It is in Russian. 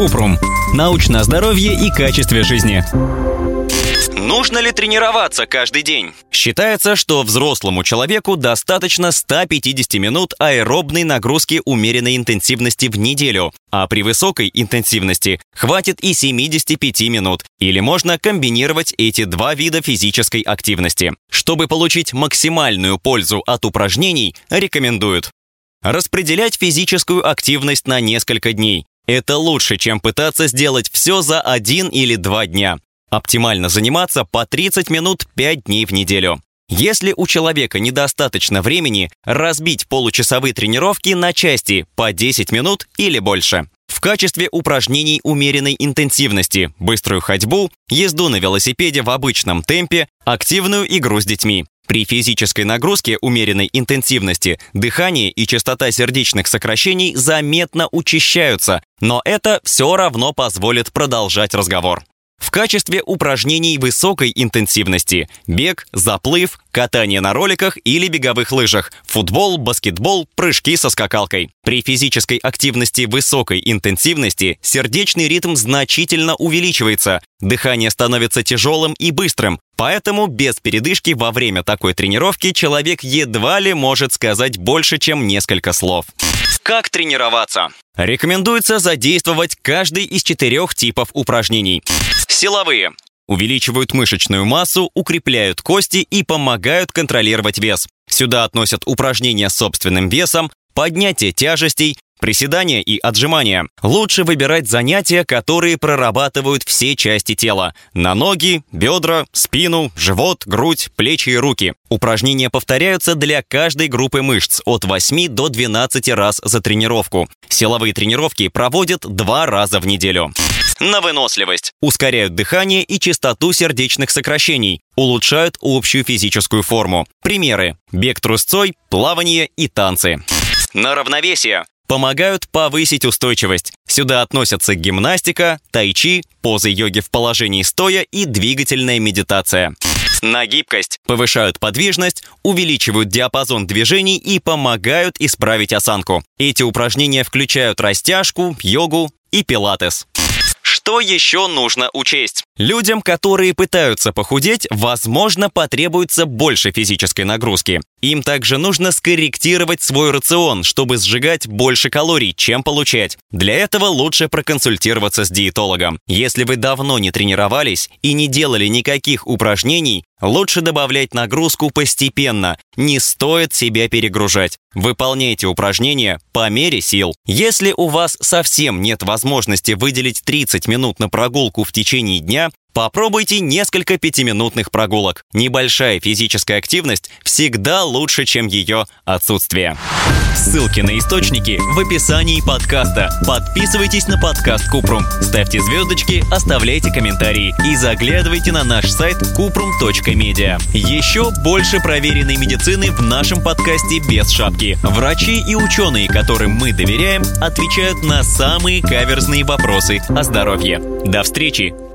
Купрум. Научное здоровье и качестве жизни. Нужно ли тренироваться каждый день? Считается, что взрослому человеку достаточно 150 минут аэробной нагрузки умеренной интенсивности в неделю, а при высокой интенсивности хватит и 75 минут, или можно комбинировать эти два вида физической активности. Чтобы получить максимальную пользу от упражнений, рекомендуют распределять физическую активность на несколько дней. Это лучше, чем пытаться сделать все за один или два дня. Оптимально заниматься по 30 минут 5 дней в неделю. Если у человека недостаточно времени, разбить получасовые тренировки на части по 10 минут или больше. В качестве упражнений умеренной интенсивности, быструю ходьбу, езду на велосипеде в обычном темпе, активную игру с детьми. При физической нагрузке умеренной интенсивности дыхание и частота сердечных сокращений заметно учащаются, но это все равно позволит продолжать разговор. В качестве упражнений высокой интенсивности – бег, заплыв, катание на роликах или беговых лыжах, футбол, баскетбол, прыжки со скакалкой. При физической активности высокой интенсивности сердечный ритм значительно увеличивается, дыхание становится тяжелым и быстрым, поэтому без передышки во время такой тренировки человек едва ли может сказать больше, чем несколько слов. Как тренироваться? Рекомендуется задействовать каждый из четырех типов упражнений. Силовые. Увеличивают мышечную массу, укрепляют кости и помогают контролировать вес. Сюда относят упражнения с собственным весом, поднятие тяжестей, Приседания и отжимания. Лучше выбирать занятия, которые прорабатывают все части тела. На ноги, бедра, спину, живот, грудь, плечи и руки. Упражнения повторяются для каждой группы мышц от 8 до 12 раз за тренировку. Силовые тренировки проводят два раза в неделю. На выносливость. Ускоряют дыхание и частоту сердечных сокращений. Улучшают общую физическую форму. Примеры. Бег трусцой, плавание и танцы. На равновесие помогают повысить устойчивость. Сюда относятся гимнастика, тайчи, позы йоги в положении стоя и двигательная медитация. На гибкость повышают подвижность, увеличивают диапазон движений и помогают исправить осанку. Эти упражнения включают растяжку, йогу и пилатес. Что еще нужно учесть? Людям, которые пытаются похудеть, возможно, потребуется больше физической нагрузки. Им также нужно скорректировать свой рацион, чтобы сжигать больше калорий, чем получать. Для этого лучше проконсультироваться с диетологом. Если вы давно не тренировались и не делали никаких упражнений, лучше добавлять нагрузку постепенно. Не стоит себя перегружать. Выполняйте упражнения по мере сил. Если у вас совсем нет возможности выделить 30 минут на прогулку в течение дня, Попробуйте несколько пятиминутных прогулок. Небольшая физическая активность всегда лучше, чем ее отсутствие. Ссылки на источники в описании подкаста. Подписывайтесь на подкаст Купрум, ставьте звездочки, оставляйте комментарии и заглядывайте на наш сайт kuprum.media. Еще больше проверенной медицины в нашем подкасте без шапки. Врачи и ученые, которым мы доверяем, отвечают на самые каверзные вопросы о здоровье. До встречи!